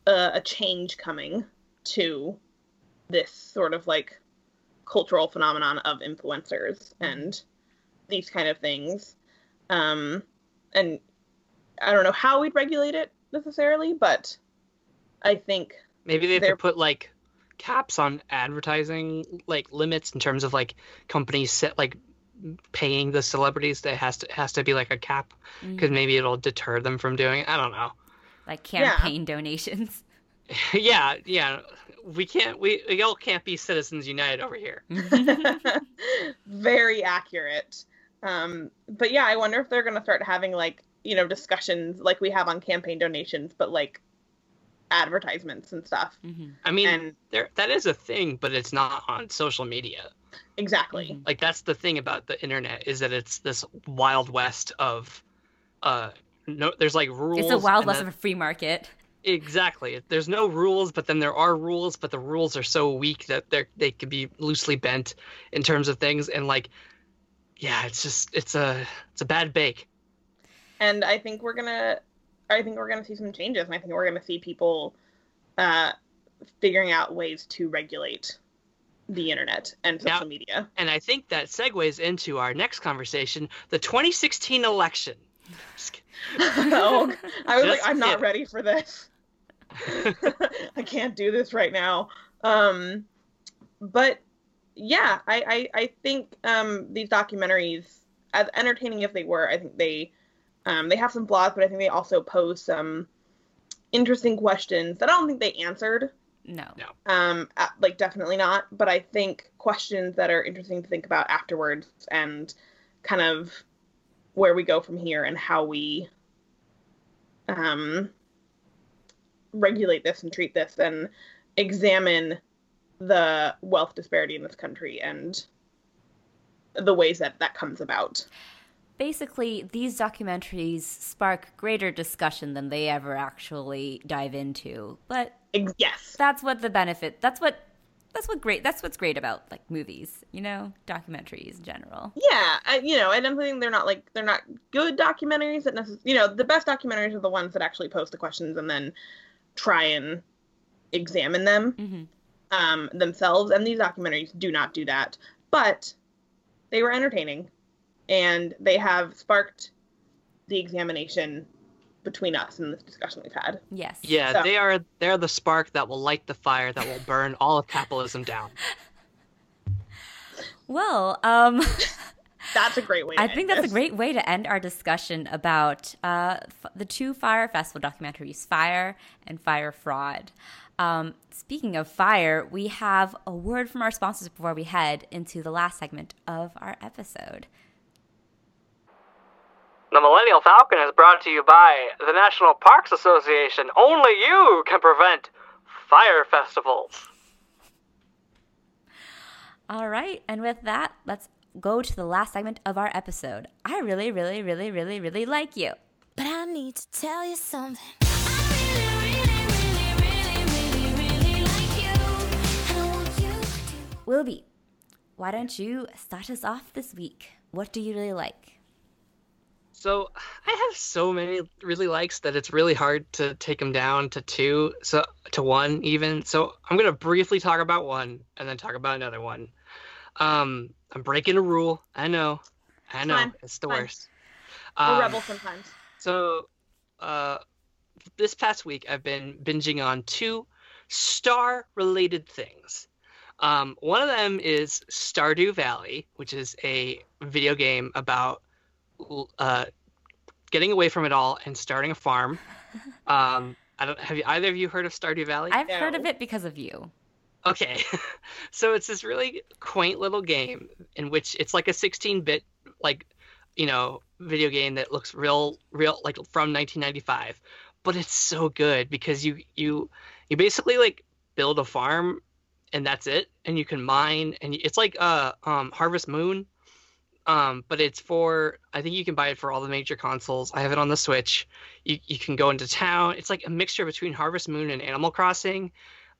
a, a change coming to this sort of like cultural phenomenon of influencers and these kind of things. Um and I don't know how we'd regulate it necessarily, but I think maybe they have to put like caps on advertising, like limits in terms of like companies set like paying the celebrities. That has to has to be like a cap because mm. maybe it'll deter them from doing. it. I don't know. Like campaign yeah. donations. yeah, yeah. We can't. We, we all can't be citizens united over here. Very accurate. Um, but yeah, I wonder if they're gonna start having like you know discussions like we have on campaign donations, but like advertisements and stuff. Mm-hmm. I mean, and, there that is a thing, but it's not on social media. Exactly. Mm-hmm. Like that's the thing about the internet is that it's this wild west of uh no there's like rules. It's a wild west then, of a free market. Exactly. There's no rules, but then there are rules, but the rules are so weak that they they can be loosely bent in terms of things and like yeah, it's just it's a it's a bad bake. And I think we're going to I think we're going to see some changes, and I think we're going to see people uh, figuring out ways to regulate the internet and social now, media. And I think that segues into our next conversation: the 2016 election. oh, I was Just like, I'm not ready for this. I can't do this right now. Um, but yeah, I, I, I think um, these documentaries as entertaining as they were, I think they um, they have some flaws, but I think they also pose some interesting questions that I don't think they answered. No. No. Um, uh, like definitely not. But I think questions that are interesting to think about afterwards and kind of where we go from here and how we um regulate this and treat this and examine the wealth disparity in this country and the ways that that comes about. Basically, these documentaries spark greater discussion than they ever actually dive into. But yes. that's what the benefit. That's what that's what great. That's what's great about like movies, you know, documentaries in general. Yeah, I, you know, and I'm thinking they're not like they're not good documentaries that necess- you know, the best documentaries are the ones that actually post the questions and then try and examine them hmm um, themselves. And these documentaries do not do that, but they were entertaining, and they have sparked the examination between us in this discussion we've had. Yes. Yeah, So- they are they're the spark that will light the fire that will burn all of capitalism down. Well, um, That's a great way. To I think end that's a great way to end our discussion about uh, f- the two Fyre Festival documentaries, Fyre and Fyre Fraud. Um, speaking of fire, we have a word from our sponsors before we head into the last segment of our episode. The Millennial Falcon is brought to you by the National Parks Association. Only you can prevent fire festivals. All right, and with that, let's go to the last segment of our episode. I really, really, really, really, really like you. But I need to tell you something. Wilby, why don't you start us off this week? What do you really like? So I have so many really likes that it's really hard to take them down to two, so to one even. So I'm gonna briefly talk about one and then talk about another one. Um, I'm breaking a rule. I know, I know, Fine, it's the fine. worst. Um, rebel sometimes. So, uh, this past week I've been binging on two star-related things. Um, one of them is Stardew Valley, which is a video game about uh, getting away from it all and starting a farm. Um, I don't have you, either of you heard of Stardew Valley? I've heard of it because of you. Okay. so it's this really quaint little game in which it's like a 16-bit like you know video game that looks real real like from 1995 but it's so good because you you you basically like build a farm and that's it and you can mine and it's like uh um Harvest Moon um but it's for I think you can buy it for all the major consoles. I have it on the Switch. You you can go into town. It's like a mixture between Harvest Moon and Animal Crossing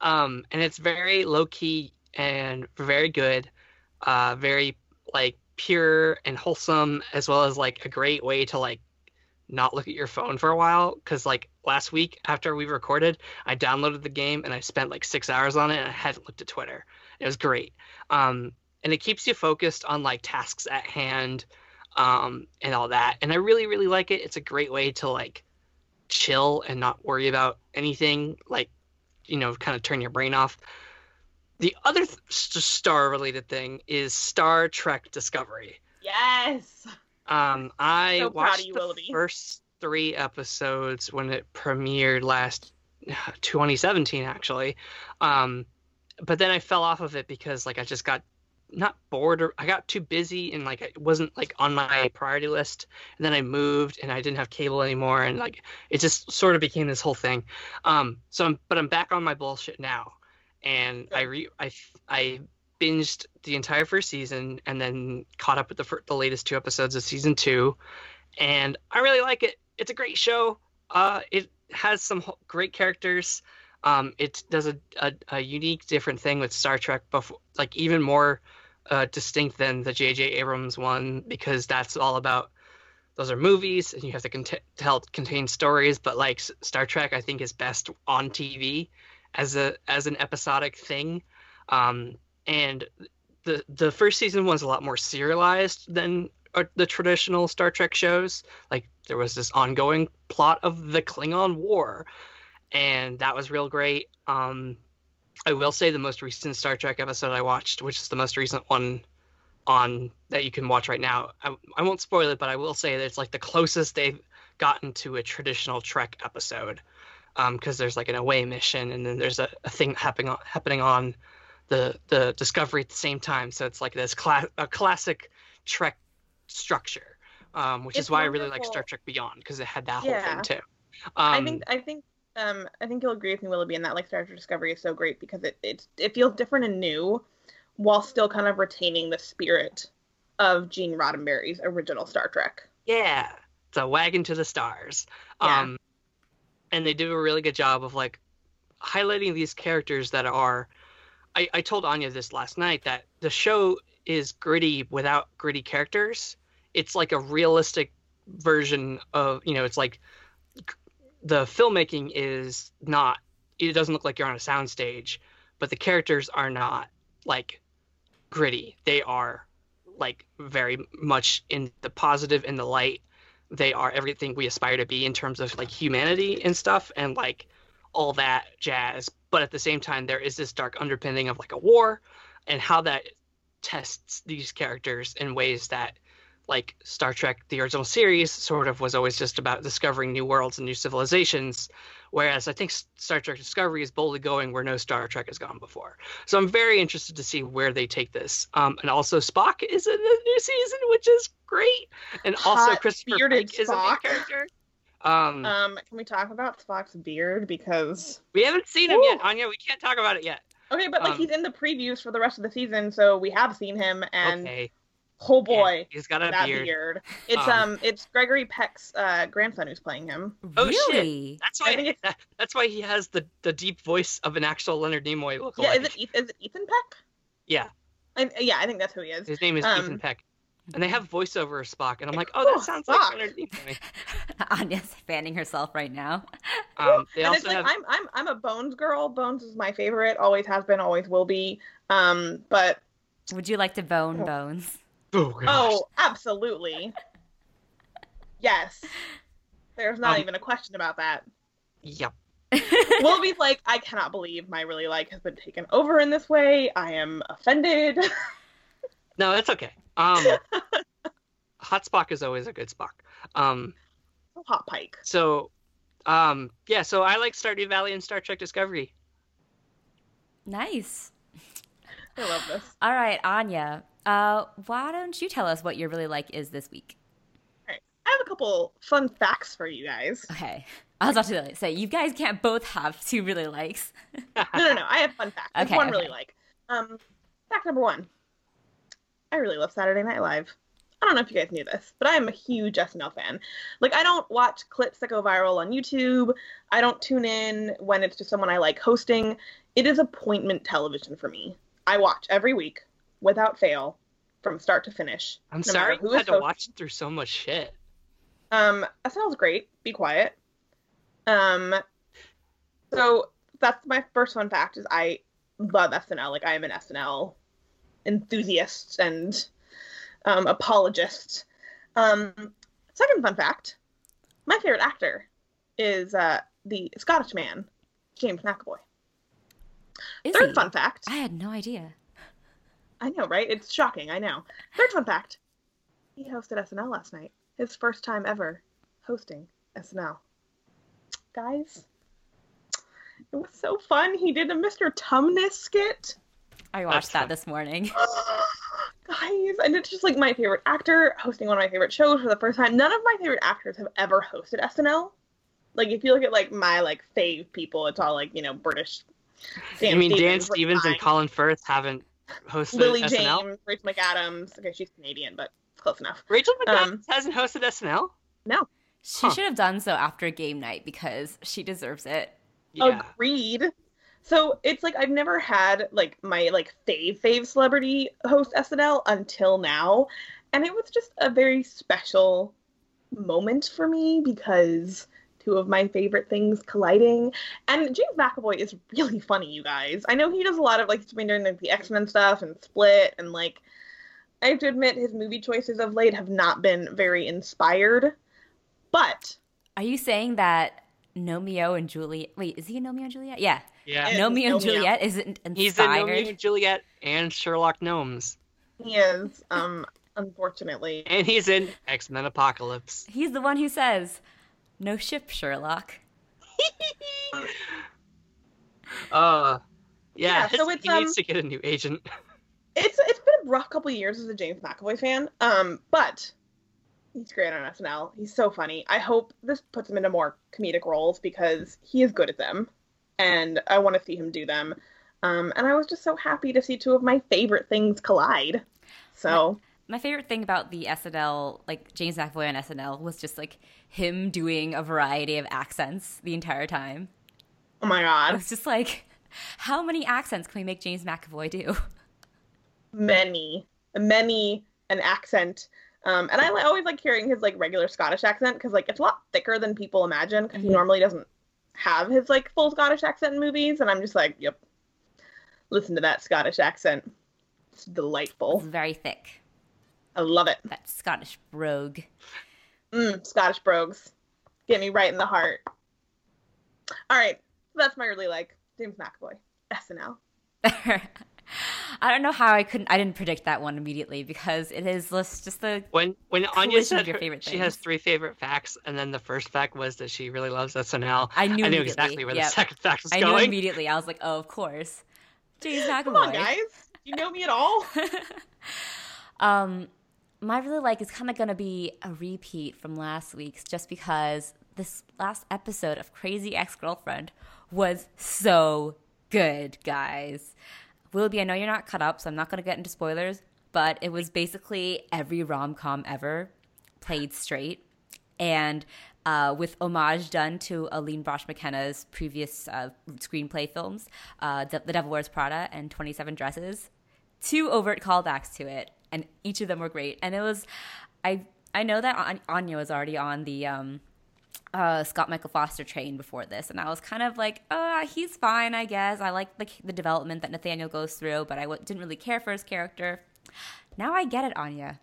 um, and it's very low key and very good, uh, very like pure and wholesome, as well as like a great way to like not look at your phone for a while. Because like last week after we recorded, I downloaded the game and I spent like six hours on it, and I hadn't looked at Twitter. It was great, um, and it keeps you focused on like tasks at hand, um, and all that. And I really really like it. It's a great way to like chill and not worry about anything like you know kind of turn your brain off the other th- star related thing is star trek discovery Yes. um i So watched you, the Willoughby. first three episodes when it premiered last 2017 actually um but then i fell off of it because like i just got not bored or i got too busy and like it wasn't like on my priority list. And then i moved and i didn't have cable anymore and like it just sort of became this whole thing. Um so i'm but i'm back on my bullshit now. And i re i i binged the entire first season and then caught up with the fir- the latest two episodes of season two. And i really like it. It's a great show. Uh it has some great characters. Um it does a, a, a unique different thing with star trek before like even more uh, distinct than the J.J. Abrams one because that's all about those are movies and you have to cont- tell contain stories. But like Star Trek, I think is best on TV as a as an episodic thing. Um, and the the first season was a lot more serialized than uh, the traditional Star Trek shows. Like there was this ongoing plot of the Klingon War, and that was real great. Um, I will say the most recent Star Trek episode I watched, which is the most recent one on that you can watch right now. I, I won't spoil it, but I will say that it's like the closest they've gotten to a traditional Trek episode, because um, there's like an away mission and then there's a, a thing happening on, happening on the the Discovery at the same time. So it's like this cla- a classic Trek structure, um, which It's is why I really like. Star Trek Beyond because it had that whole thing too. I Um, think I think um I think you'll agree with me, Willoughby, in that like Star Trek Discovery is so great because it it it feels different and new, while still kind of retaining the spirit of Gene Roddenberry's original Star Trek. Yeah, it's a wagon to the stars. Yeah. Um, and they do a really good job of like highlighting these characters that are. I, I told Anya this last night that the show is gritty without gritty characters. It's like a realistic version of you know. It's like the filmmaking is not. It doesn't look like you're on a soundstage, but the characters are not like gritty. They are like very much in the positive in the light they are everything we aspire to be in terms of like humanity and stuff and like all that jazz but at the same time there is this dark underpinning of like a war and how that tests these characters in ways that like Star Trek the original series sort of was always just about discovering new worlds and new civilizations whereas I think Star Trek Discovery is boldly going where no Star Trek has gone before. So I'm very interested to see where they take this. Um, and also Spock is in the new season which is great. And also Hot Christopher bearded Pike is a main character. Um, Um, can we talk about Spock's beard? Because we haven't seen him Woo. yet Anya. We can't talk about it yet. Okay, but like Um, he's in the previews for the rest of the season, so we have seen him, and okay oh yeah, boy, he's got a that beard. beard. It's Um, um, it's Gregory Peck's uh, grandson who's playing him. Oh, shit. That's why. think that- that's why he has the, the deep voice of an actual Leonard Nimoy lookalike. Yeah, is it, is it Ethan Peck? Yeah, I, yeah, I think that's who he is. his name is Um, Ethan Peck, and they have voiceover of Spock, and I'm like, oh, Oh, that sounds Spock. like Leonard Nimoy. Anya's fanning herself right now. Um, they and it's also like have. I'm I'm I'm a Bones girl. Bones is my favorite. Always has been. Always will be. Um, but Would you like to bone bones? Oh, gosh. oh, absolutely. Yes. There's not Um, even a question about that. Yep. Willoughby's like, I cannot believe my really like has been taken over in this way. I am offended. No, that's okay. Um, Hot Spock is always a good Spock. Um, Hot Pike. so, um, yeah. So I like Stardew Valley and Star Trek Discovery. Nice. I love this. All right, Anya. Uh, why don't you tell us what your really like is this week? All right. I have a couple fun facts for you guys. Okay. I was about to say you guys can't both have two really likes. No, no, no. I have fun facts. Okay, one okay. really like. Um, fact number one. I really love Saturday Night Live. I don't know if you guys knew this, but I am a huge SNL fan. Like, I don't watch clips that go viral on YouTube. I don't tune in when it's just someone I like hosting. It is appointment television for me. I watch every week without fail, from start to finish. I'm no sorry who you had to watch through so much shit. Um, SNL's great. Be quiet. Um, so that's my first fun fact is I love SNL. Like I am an SNL enthusiast and um, apologist. Um, second fun fact: my favorite actor is uh, the Scottish man, James McAvoy. Is Third he? fun fact: I had no idea. I know, right? It's shocking. I know. Third fun fact: he hosted SNL last night. His first time ever hosting SNL. Guys, it was so fun. He did a Mr. Tumnus skit. I watched That's that fun. this morning. Guys, and it's just like my favorite actor hosting one of my favorite shows for the first time. None of my favorite actors have ever hosted SNL. Like if you look at like my like fave people, it's all like you know British. You mean Dan Stevens, like, Stevens and. Colin Firth haven't hosted Lily SNL? James, Rachel McAdams. Okay, she's Canadian, but close enough. Rachel McAdams Um, hasn't hosted SNL. No, She Huh. should have done so after game night because she deserves it. Yeah. agreed. So it's like I've never had like my like fave fave celebrity host SNL until now, and it was just a very special moment for me because two of my favorite things colliding. And James McAvoy is really funny, you guys. I know he does a lot of like he's been doing like the X Men stuff and Split, and like I have to admit his movie choices of late have not been very inspired, but Are you saying that Gnomeo and Juliet? Wait, is he in Gnomeo and Juliet? Yeah. yeah. Yeah. Gnomeo and Gnomeo. Juliet isn't He's in inspired. Romeo and Juliet and Sherlock Gnomes. He is, um, unfortunately. And he's in X Men Apocalypse. He's the one who says, "No ship, Sherlock." uh, yeah, Yeah, so it's, he needs um, to get a new agent. It's it's been a rough couple years as a James McAvoy fan. Um, but he's great on SNL. He's so funny. I hope this puts him into more comedic roles because he is good at them, and I want to see him do them. Um, and I was just so happy to see two of my favorite things collide. So My favorite thing about the SNL, like James McAvoy on SNL, was just like him doing a variety of accents the entire time. oh my god, was just like, how many accents can we make James McAvoy do? many, many an accent. Um, and I always like hearing his like regular Scottish accent because like it's a lot thicker than people imagine because he Mhm. normally doesn't have his like full Scottish accent in movies. And I'm just like, yep, listen to that Scottish accent. It's delightful. It's very thick. I love it. That Scottish brogue. Mm, Scottish brogues. Get me right in the heart. All right. That's my really like James McAvoy. SNL. I don't know how I couldn't. I didn't predict that one immediately because it is just just the When when Anya said her- favorite she has three favorite facts, and then the first fact was that she really loves SNL. I knew I knew exactly where yep. the second fact was I knew immediately. I was like, oh, of course, James McAvoy. Come on, guys. You know me at all? um, my really like is kind of going to be a repeat from last week's, just because this last episode of Crazy Ex Girlfriend was so good, guys. Willoughby, I know you're not caught up, so I'm not going to get into spoilers, but it was basically every rom com ever played straight. And uh, with homage done to Aline Brosh McKenna's previous uh, screenplay films, uh, The Devil Wears Prada and 27 Dresses, two overt callbacks to it, and each of them were great. And it was, I I know that Anya was already on the um, uh, Scott Michael Foster train before this, and I was kind of like, uh, he's fine, I guess. I like the the development that Nathaniel goes through, but I w- didn't really care for his character. Now I get it, Anya.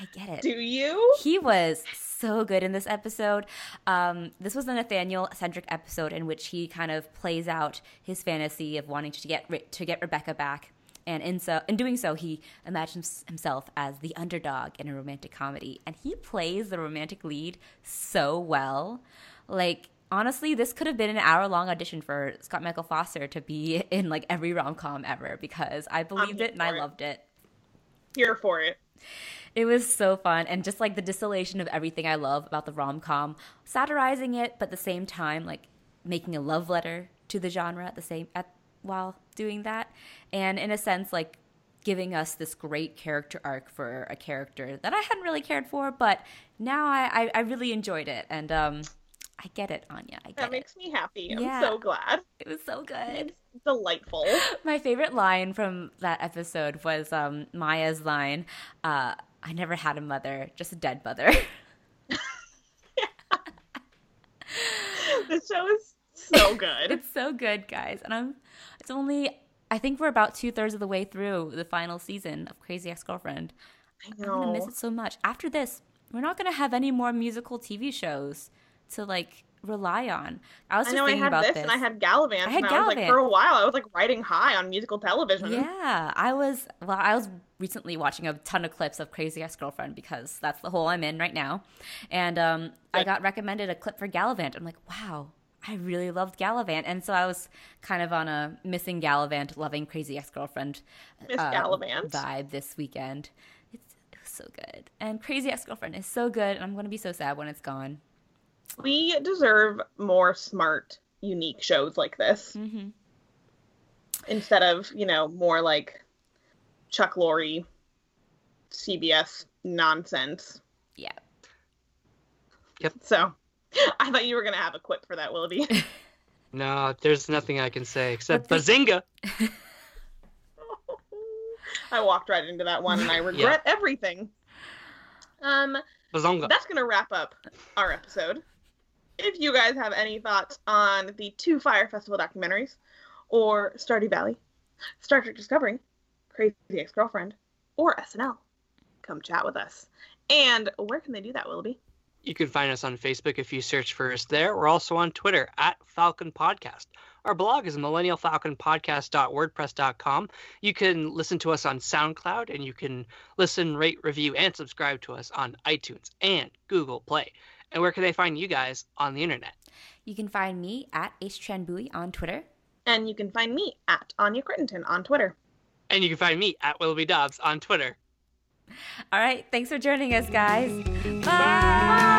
I get it. Do you? He was so good in this episode. Um, this was a Nathaniel centric episode in which he kind of plays out his fantasy of wanting to get to get Rebecca back, and in so in doing so, he imagines himself as the underdog in a romantic comedy, and he plays the romantic lead so well. Like honestly, this could have been an hour long audition for Scott Michael Foster to be in like every rom com ever because I believed it and I it. loved it. Here for it. It was so fun and just like the distillation of everything I love about the rom com, satirizing it, but at the same time like making a love letter to the genre at the same at while doing that, and in a sense like giving us this great character arc for a character that I hadn't really cared for, but now I I, I really enjoyed it and um I get it, Anya. I That get it. makes me happy. I'm Yeah. so glad. It was so good. It's delightful. My favorite line from that episode was um, Maya's line, uh, I never had a mother, just a dead mother. this show is so good. it's so good, guys. And I'm, it's only, I think we're about two thirds of the way through the final season of Crazy Ex Girlfriend. I I'm going to miss it so much. After this, we're not going to have any more musical TV shows to like rely on. I was I just know I thinking had about this, this. and I had Galavant. I had and I was like, for a while, I was like riding high on musical television. Yeah, I was. Well, I was recently watching a ton of clips of Crazy Ex Girlfriend because that's the hole I'm in right now, and um, I got recommended a clip for Galavant. I'm like, wow, I really loved Galavant, and so I was kind of on a missing Galavant, loving Crazy Ex Girlfriend Miss Galavant. vibe this weekend. It's, it was so good, and Crazy Ex Girlfriend is so good, and I'm gonna be so sad when it's gone. We deserve more smart, unique shows like this hmm instead of, you know, more like Chuck Lorre, CBS nonsense. Yeah. Yep. So I thought you were going to have a quip for that, Willoughby. No, there's nothing I can say except But the- bazinga. I walked right into that one and I regret everything. Um, Bazonga. that's going to wrap up our episode. If you guys have any thoughts on the two Fyre Festival documentaries, or Stardew Valley, Star Trek Discovery, Crazy Ex Girlfriend, or SNL, come chat with us. And where can they do that, Willoughby? You can find us on Facebook if you search for us there. We're also on Twitter at Falcon Podcast. Our blog is millennialfalconpodcast.wordpress.com. You can listen to us on SoundCloud, and you can listen, rate, review, and subscribe to us on iTunes and Google Play. And where can they find you guys on the internet? You can find me at HTranBui on Twitter. And you can find me at Anya Crittenton on Twitter. And you can find me at Willoughby Dobbs on Twitter. All right. Thanks for joining us, guys. Bye.